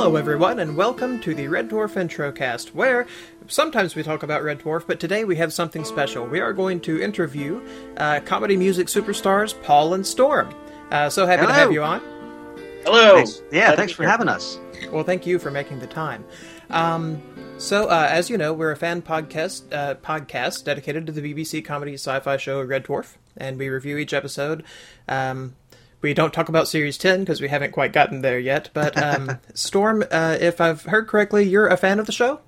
Hello, everyone, and welcome to the Red Dwarf Introcast, where sometimes we talk about Red Dwarf, but today we have something special. We are going to interview uh, comedy music superstars Paul and Storm. Uh, so happy to have you on. Hello. Thanks. Yeah, Glad thanks for here. having us. Well, thank you for making the time. Um, so, uh, as you know, we're a fan podcast uh, podcast dedicated to the BBC comedy sci-fi show Red Dwarf, and we review each episode. Um, we don't talk about series ten because we haven't quite gotten there yet. But um, Storm, uh, if I've heard correctly, you're a fan of the show.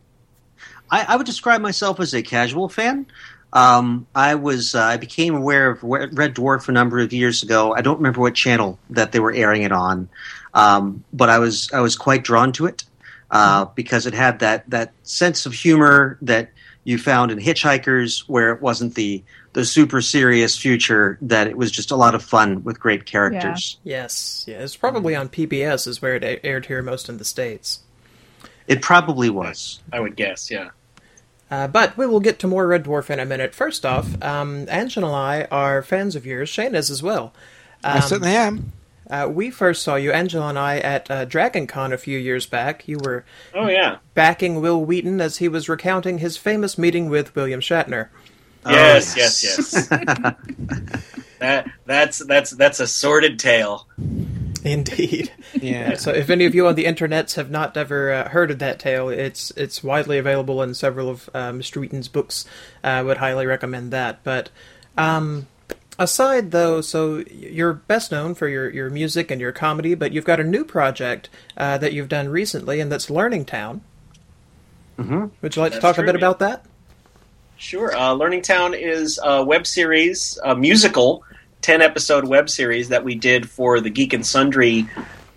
I, I would describe myself as a casual fan. Um, I was uh, I became aware of Red Dwarf a number of years ago. I don't remember what channel that they were airing it on, um, but I was I was quite drawn to it uh, because it had that that sense of humor that you found in Hitchhikers, where it wasn't the the super serious future. That it was just a lot of fun with great characters. Yes, yeah, it's probably on PBS is where it aired here most in the states. It probably was. I would guess, yeah. Uh, but we will get to more Red Dwarf in a minute. First off, um, Angela and I are fans of yours. Shane is as well. I Um, certainly am. Uh, we first saw you, Angela and I, at uh, Dragon Con a few years back. You were Oh yeah. backing Wil Wheaton as he was recounting his famous meeting with William Shatner. Yes, Oh, yes, yes. that that's that's that's a sordid tale. Indeed. Yeah. so, if any of you on the internets have not ever uh, heard of that tale, it's it's widely available in several of uh, Mr. Wheaton's books. Uh, I would highly recommend that. But um, aside, though, so you're best known for your, your music and your comedy, but you've got a new project uh, that you've done recently, and that's Learning Town. hmm Would you like to That's talk a bit yeah. about that? Sure. Uh, Learning Town is a web series, a musical, ten episode web series that we did for the Geek and Sundry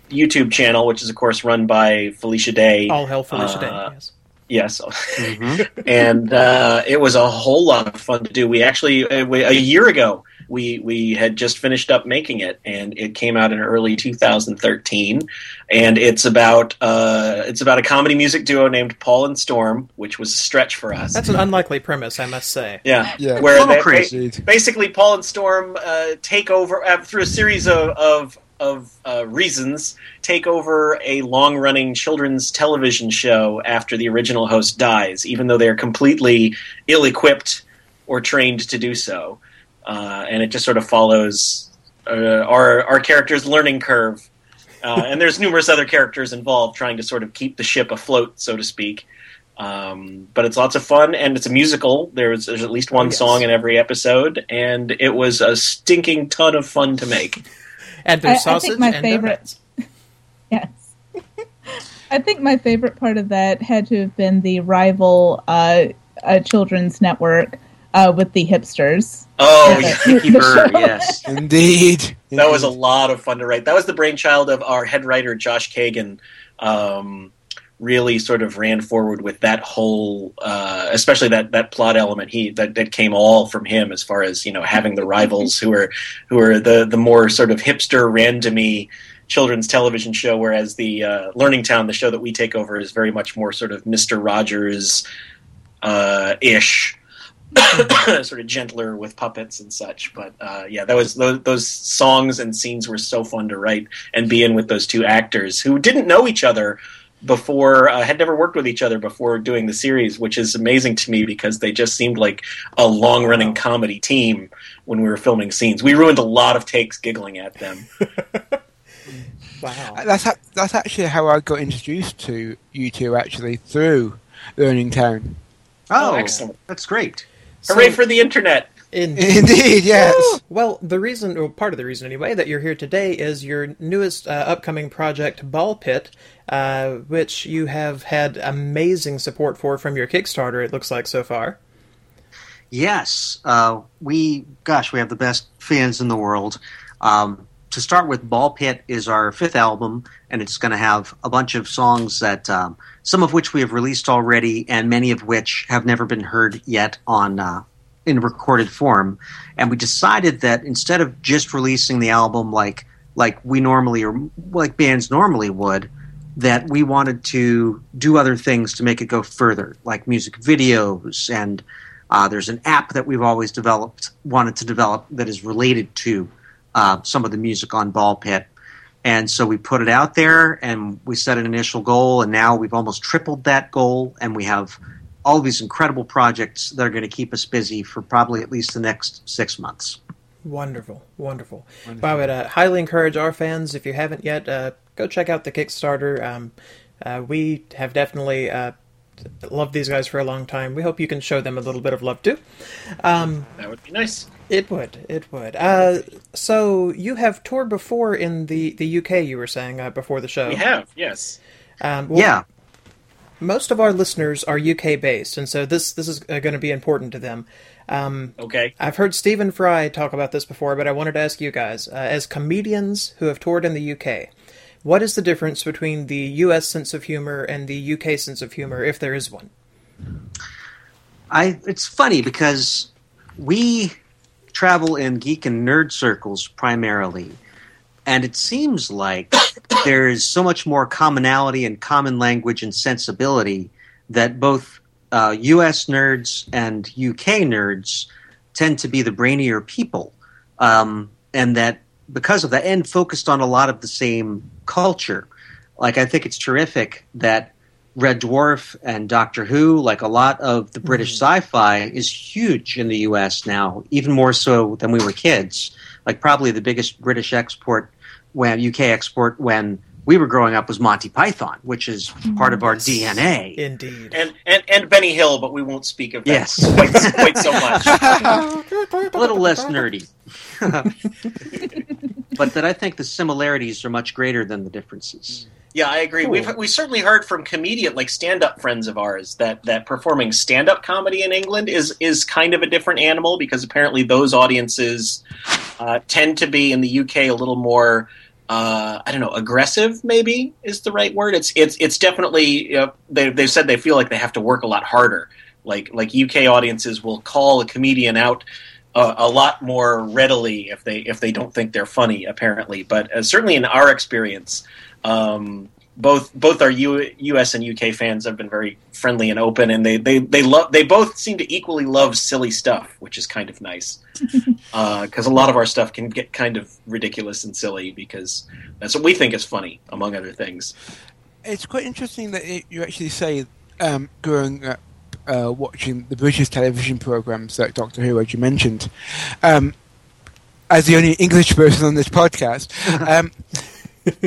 YouTube channel, which is of course run by Felicia Day. All hell Felicia Uh, Day. Yes. Yes. hmm and uh, it was a whole lot of fun to do. We actually uh, we, a year ago we we had just finished up making it, and it came out in early 2013. And it's about uh, it's about a comedy music duo named Paul and Storm, which was a stretch for us. That's an unlikely premise, I must say. yeah, Yeah. where they- crazy. basically Paul and Storm uh, take over uh, through a series of of, of uh, reasons take over a long running children's television show after the original host dies, even though they are completely ill equipped or trained to do so, uh, and it just sort of follows uh, our our character's learning curve. Uh, and there's numerous other characters involved trying to sort of keep the ship afloat, so to speak. Um, but it's lots of fun, and it's a musical. There's, there's at least one Oh, yes. song in every episode, and it was a stinking ton of fun to make. And I, there's I sausage think my and favorite. donuts. Yes. I think my favorite part of that had to have been the rival uh, uh, children's network uh, with the hipsters. Oh, Yeah. yeah. Yes. Indeed. that was a lot of fun to write. That was the brainchild of our head writer Josh Kagan. Um, really sort of ran forward with that whole, uh, especially that that plot element. He that, that came all from him as far as you know having the rivals who are who are the the more sort of hipster randomy children's television show, whereas the uh, Learning Town, the show that we take over, is very much more sort of Mister Rogers uh, ish. sort of gentler with puppets and such, but uh, yeah, that was those, those songs and scenes were so fun to write and be in with those two actors who didn't know each other before, uh, had never worked with each other before doing the series, which is amazing to me because they just seemed like a long running comedy team when we were filming scenes. We ruined a lot of takes giggling at them. Wow. That's ha- that's actually how I got introduced to you two. Actually, through Learning Town. Oh, excellent. That's great. Hooray for the internet! Indeed. Indeed, yes. Well, the reason, or part of the reason anyway, that you're here today is your newest uh, upcoming project, Ball Pit, uh, which you have had amazing support for from your Kickstarter, it looks like so far. Yes, uh, we gosh, we have the best fans in the world. Um, to start with, Ball Pit is our fifth album, and it's going to have a bunch of songs that um, some of which we have released already, and many of which have never been heard yet on uh, in recorded form. And we decided that instead of just releasing the album like like we normally or like bands normally would, that we wanted to do other things to make it go further, like music videos and uh, there's an app that we've always developed, wanted to develop that is related to uh, some of the music on Ball Pit. And so we put it out there and we set an initial goal, and now we've almost tripled that goal, and we have all these incredible projects that are going to keep us busy for probably at least the next six months. Wonderful, wonderful. wonderful. I would uh, highly encourage our fans, if you haven't yet, uh, go check out the Kickstarter. Um, uh, we have definitely uh, loved these guys for a long time. We hope you can show them a little bit of love too. Um, that would be nice. It would. It would. Uh, so you have toured before in the, the UK. You were saying uh, before the show. We have. Yes. Um, well, yeah. Most of our listeners are UK based, and so this this is uh, going to be important to them. Um, okay. I've heard Stephen Fry talk about this before, but I wanted to ask you guys, uh, as comedians who have toured in the UK, what is the difference between the US sense of humor and the UK sense of humor, if there is one? I. It's funny because we travel in geek and nerd circles primarily, and it seems like there is so much more commonality and common language and sensibility that both uh, U.S. nerds and UK nerds tend to be the brainier people, um, and that because of that, and focused on a lot of the same culture. Like I think it's terrific that Red Dwarf and Doctor Who, like a lot of the British mm-hmm. sci-fi, is huge in the U.S. now, even more so than we were kids. Like probably the biggest British export when UK export when we were growing up was Monty Python, which is part of our DNA. Indeed. And, and and Benny Hill, but we won't speak of that yes. quite, quite so much. a little less nerdy. but that I think the similarities are much greater than the differences. Yeah, I agree. Cool. We've we certainly heard from comedian like stand-up friends of ours that that performing stand-up comedy in England is is kind of a different animal because apparently those audiences uh, tend to be in the UK a little more uh, I don't know, aggressive maybe is the right word. It's it's it's definitely you know, they they've said they feel like they have to work a lot harder. Like like UK audiences will call a comedian out uh, a lot more readily if they if they don't think they're funny. Apparently, but uh, certainly in our experience, um, both both our U, U.S. and UK fans have been very friendly and open, and they they they love they both seem to equally love silly stuff, which is kind of nice because uh, a lot of our stuff can get kind of ridiculous and silly because that's what we think is funny, among other things. It's quite interesting that it, you actually say um, growing up uh, watching the British television programs like Doctor Who, as you mentioned. Um, as the only English person on this podcast, um,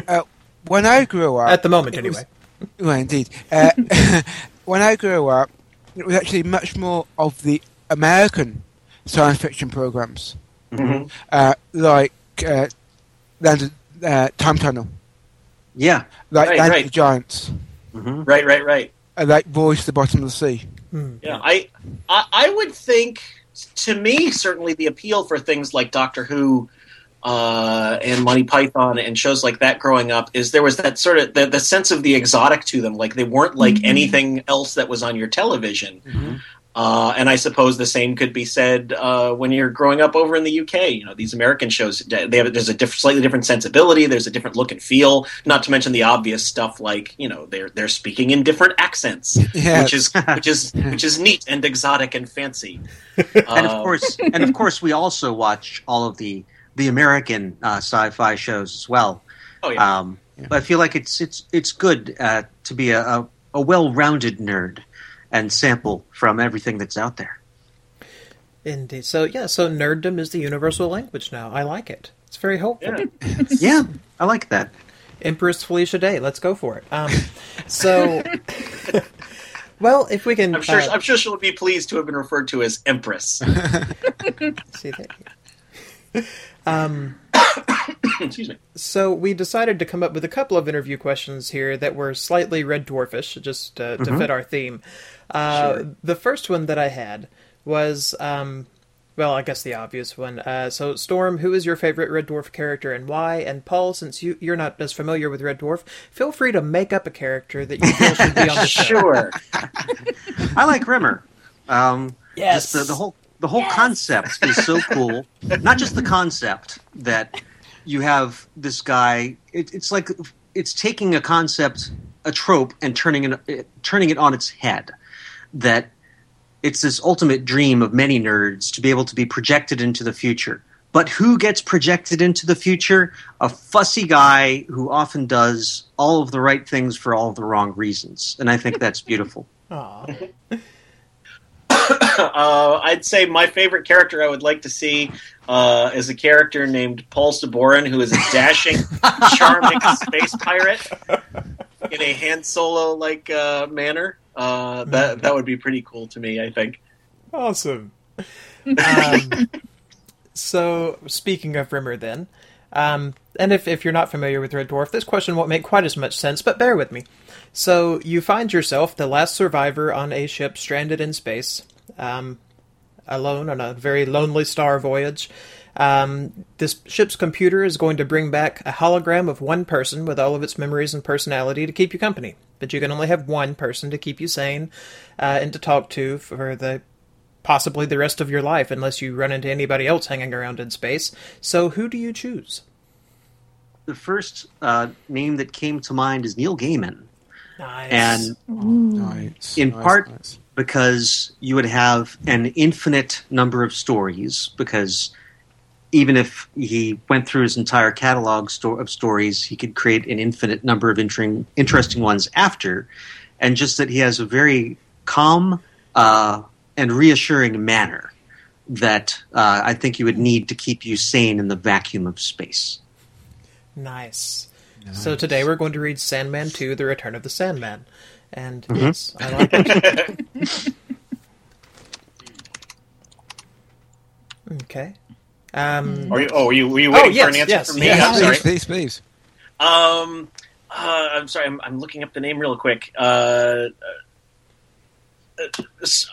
uh, when I grew up, at the moment anyway. Was, well, indeed. Uh, when I grew up, it was actually much more of the American science fiction programs, mm-hmm. uh, like uh, Land, uh, Time Tunnel. Yeah, like right, Land right. of the Giants. Mm-hmm. Right, right, right. Uh, like Voyage to the Bottom of the Sea. Mm. Yeah, I, I, I would think to me certainly the appeal for things like Doctor Who uh, and Monty Python and shows like that growing up is there was that sort of the, the sense of the exotic to them. Like they weren't like mm-hmm. anything else that was on your television. Mm-hmm. Uh, and I suppose the same could be said uh, when you're growing up over in the UK. You know, these American shows they have there's a diff- slightly different sensibility. There's a different look and feel. Not to mention the obvious stuff like you know they're they're speaking in different accents, yes. which is which is which is neat and exotic and fancy. and of course, and of course, we also watch all of the the American uh, sci-fi shows as well. Oh yeah. Um, yeah. But I feel like it's it's it's good uh, to be a, a, a well-rounded nerd and sample from everything that's out there. Indeed. So yeah, so nerddom is the universal language now. I like it. It's very hopeful. Yeah, yeah I like that. Empress Felicia Day. Let's go for it. Um, so, well, if we can, I'm sure. Uh, I'm sure she'll be pleased to have been referred to as Empress. See that. Um, Excuse me. So we decided to come up with a couple of interview questions here that were slightly red dwarfish, just uh, to mm-hmm. fit our theme. Uh, sure. The first one that I had was, um, well, I guess the obvious one. Uh, so, Storm, who is your favorite Red Dwarf character and why? And Paul, since you, you're not as familiar with Red Dwarf, feel free to make up a character that you feel should be on the show. Sure. I like Rimmer. Um, yes. The, the, whole the whole yes. concept is so cool. Not just the concept that you have this guy. It, it's like it's taking a concept, a trope, and turning it turning it on its head. That it's this ultimate dream of many nerds to be able to be projected into the future, but who gets projected into the future? A fussy guy who often does all of the right things for all of the wrong reasons. And I think that's beautiful. Aw. Uh, I'd say my favorite character I would like to see uh, is a character named Paul Sabourin, who is a dashing, charming space pirate in a Han Solo like uh, manner. Uh, that that would be pretty cool to me. I think. Awesome. Um, so, speaking of Rimmer, then, um, and if, if you're not familiar with Red Dwarf, this question won't make quite as much sense, but bear with me. So, you find yourself the last survivor on a ship stranded in space, um, alone on a very lonely star voyage. Um, this ship's computer is going to bring back a hologram of one person with all of its memories and personality to keep you company. But you can only have one person to keep you sane uh, and to talk to for the possibly the rest of your life, unless you run into anybody else hanging around in space. So, who do you choose? The first uh, name that came to mind is Neil Gaiman. Nice. And Nice. In nice, part- nice. Because you would have an infinite number of stories because even if he went through his entire catalog of stories he could create an infinite number of interesting, interesting ones after and just that he has a very calm uh, and reassuring manner that uh, i think you would need to keep you sane in the vacuum of space nice. So today we're going to read Sandman 2: The Return of the Sandman. And Mm-hmm. yes, I like it. okay. Um, Are you, oh, were you, were you waiting yes, for an answer yes, from me? yes. I'm sorry. please, please, please. Um, uh, I'm sorry. I'm, I'm looking up the name real quick. Uh, uh,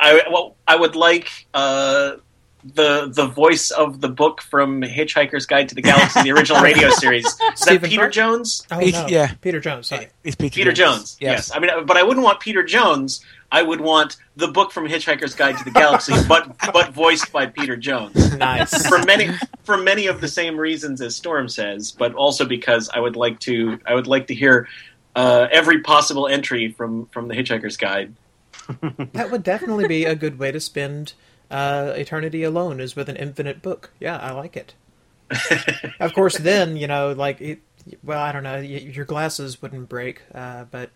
I well, I would like uh, the the voice of the book from Hitchhiker's Guide to the Galaxy, the original radio series. Is that Stephen Peter Fry? Jones? oh, no. yeah. Peter Jones. Sorry. It's Peter, Peter Jones. Yes. I mean, but I wouldn't want Peter Jones. I would want the book from Hitchhiker's Guide to the Galaxy, but but voiced by Peter Jones. Nice. for many for many of the same reasons as Storm says, but also because I would like to I would like to hear uh, every possible entry from from the Hitchhiker's Guide. That would definitely be a good way to spend uh, eternity alone, is with an infinite book. Yeah, I like it. of course, then you know, like, it, well, I don't know, y- your glasses wouldn't break, uh, but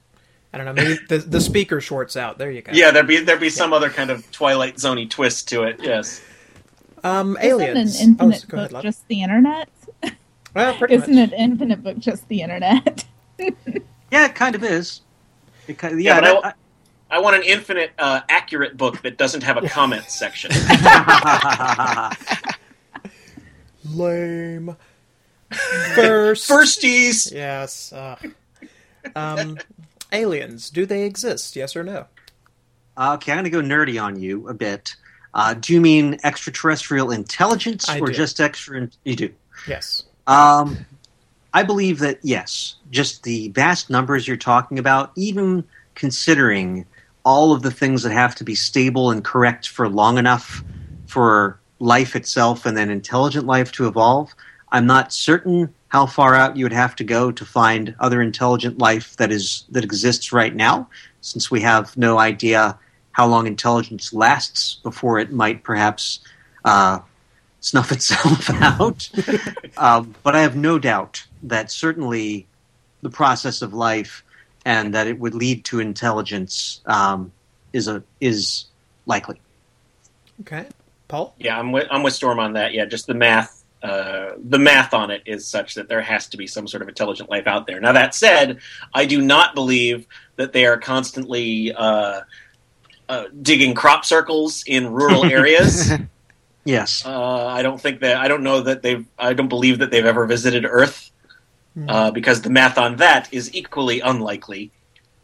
I don't know, maybe the the speaker shorts out. There you go. Yeah, there'd be there'd be some other kind of Twilight Zoney twist to it. Yes. Um, Isn't aliens. an infinite oh, go ahead, book just the internet? Well, pretty Isn't much. an infinite book just the internet? yeah it kind of is it kind Yeah, yeah, but that- I want an infinite uh, accurate book that doesn't have a comment section. Lame. First. Firsties. Yes. Uh, um, aliens. Do they exist? Yes or no? Okay, I'm going to go nerdy on you a bit. Uh, do you mean extraterrestrial intelligence I or do. just extra? You do. Yes. Um, I believe that yes, just the vast numbers you're talking about, even considering all of the things that have to be stable and correct for long enough for life itself and then intelligent life to evolve, I'm not certain how far out you would have to go to find other intelligent life that is that exists right now, since we have no idea how long intelligence lasts before it might perhaps uh, snuff itself out. um, but I have no doubt that certainly the process of life and that it would lead to intelligence um, is a is likely. Okay. Paul? Yeah, I'm with I'm with Storm on that. Yeah, just the math. Uh, the math on it is such that there has to be some sort of intelligent life out there. Now that said, I do not believe that they are constantly uh, uh, digging crop circles in rural areas. Yes. Uh, I don't think that. I don't know that they've. I don't believe that they've ever visited Earth, uh, because the math on that is equally unlikely,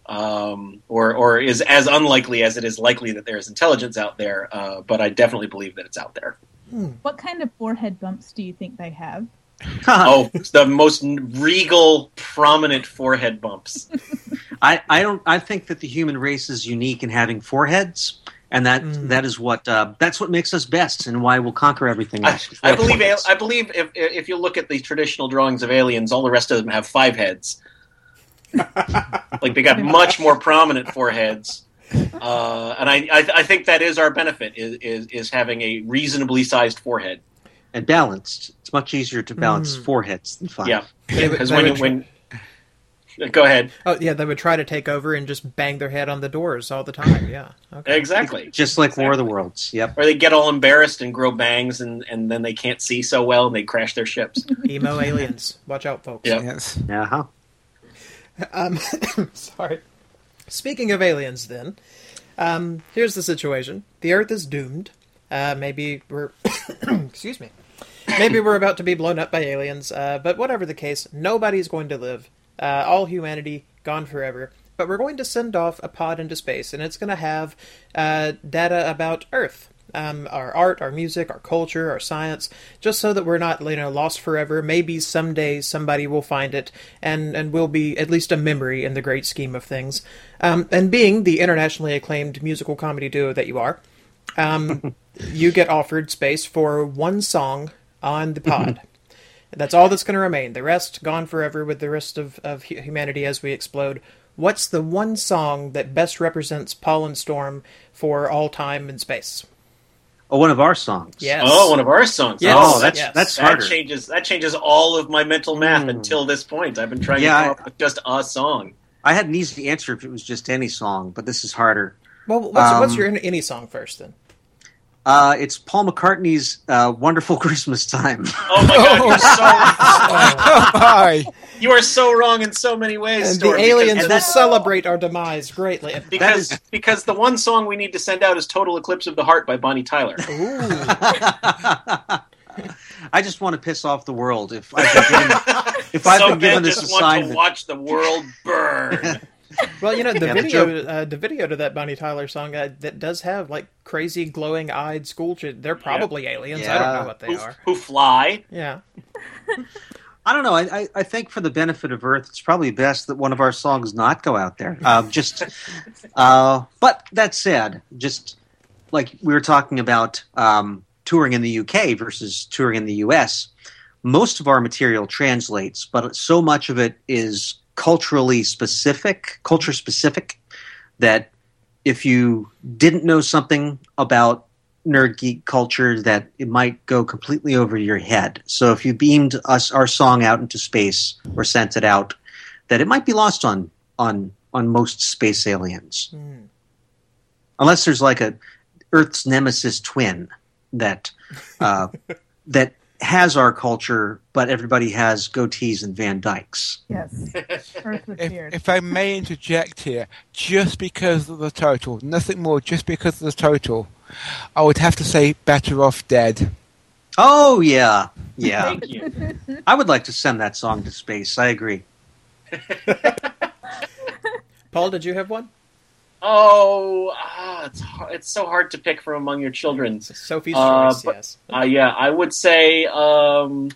um, or or is as unlikely as it is likely that there is intelligence out there. Uh, but I definitely believe that it's out there. what kind of forehead bumps do you think they have? oh, the most regal, prominent forehead bumps. I, I don't I think that the human race is unique in having foreheads and that Mm. that is what uh, that's what makes us best and why we'll conquer everything I, else. I believe. foreheads. I believe if if you look at the traditional drawings of aliens, all the rest of them have five heads. like they got much more prominent foreheads, uh, and I, I I think that is our benefit is is, is having a reasonably sized forehead. and balanced. It's much easier to balance Mm. four hits than five. Yeah, because they when when go ahead Oh yeah, they would try to take over and just bang their head on the doors all the time. Yeah. Okay. exactly, Just like War of the Worlds. Yep. or they get all embarrassed and grow bangs, and and then they can't see so well, and they crash their ships. Emo aliens. Watch out, folks. Yeah. Yes. Uh huh. Um, sorry. Speaking of aliens, then, um, here's the situation: the Earth is doomed. Uh, maybe we're, excuse me, maybe we're about to be blown up by aliens. Uh, but whatever the case, nobody's going to live. Uh, all humanity gone forever. But we're going to send off a pod into space, and it's going to have uh, data about Earth. Um, our art, our music, our culture, our science, just so that we're not, you know, lost forever. Maybe someday somebody will find it, and and will be at least a memory in the great scheme of things. Um, and being the internationally acclaimed musical comedy duo that you are, um, you get offered space for one song on the pod. That's all that's going to remain. The rest gone forever with the rest of, of humanity as we explode. What's the one song that best represents Paul and Storm for all time and space? Oh, one of our songs. Yes. Oh, one of our songs. Yes. Oh, that's Yes. that's that changes that changes all of my mental math Hmm. until this point. I've been trying Yeah, to come I- up with just a song. I had an easy answer if it was just any song, but this is harder. Well, what's, what's Um, your any song first then? Uh, it's Paul McCartney's uh, "Wonderful Christmas Time." Oh my god, you're so my. you are so wrong in so many ways. And Storm, the aliens because will that's- celebrate our demise greatly. because That because the one song we need to send out is "Total Eclipse of the Heart" by Bonnie Tyler. Ooh. I just want to piss off the world. If I've been given, if I've so been given bad this just want to assignment, watch the world burn. Well, you know the Yeah, the video, uh, the video to that Bonnie Tyler song uh, that does have like crazy glowing-eyed school children. They're probably aliens. I don't know what they who, are. who fly? Yeah. I don't know. I, I, I think for the benefit of Earth, it's probably best that one of our songs not go out there. Um, just, uh, but that said, just like we were talking about um, touring in the UK versus touring in the US, most of our material translates, but so much of it is culturally specific, culture specific, that if you didn't know something about nerd geek culture that it might go completely over your head. So if you beamed us our song out into space or sent it out, that it might be lost on on on most space aliens. Hmm. Unless there's like a Earth's nemesis twin that uh, that has our culture, but everybody has goatees and Van Dykes. Yes. If, if I may interject here, just because of the total, nothing more, just because of the total, I would have to say better off dead. Oh yeah, yeah. Thank you. I would like to send that song to space. I agree. Paul, did you have one? Oh, ah, it's har- it's so hard to pick from among your children. Sophie's Uh, choice. but- yes. Uh, yeah, I would say um,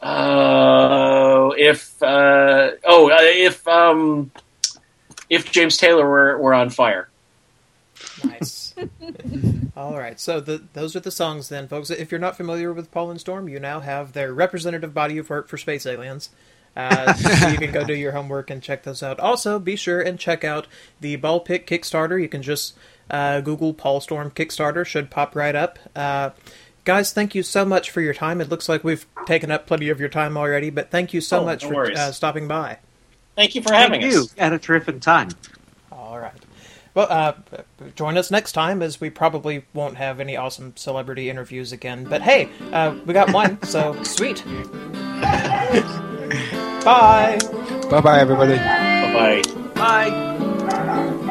uh, if uh, oh uh, if um, if James Taylor were, were on fire. Nice. All right, so the, those are the songs then, folks. If you're not familiar with Paul and Storm, you now have their representative body of work for space aliens. Uh, so you can go do your homework and check those out. Also, be sure and check out the Ball Pit Kickstarter. You can just uh, Google Paul Storm Kickstarter; should pop right up. Uh, guys, thank you so much for your time. It looks like we've taken up plenty of your time already, but thank you so Oh, much no for uh, stopping by. Thank you for having Thank you. us. Had a terrific time. All right. Well, uh, join us next time as we probably won't have any awesome celebrity interviews again. But hey, uh, we got one, so sweet. Bye. Bye bye, everybody. Bye bye. Bye.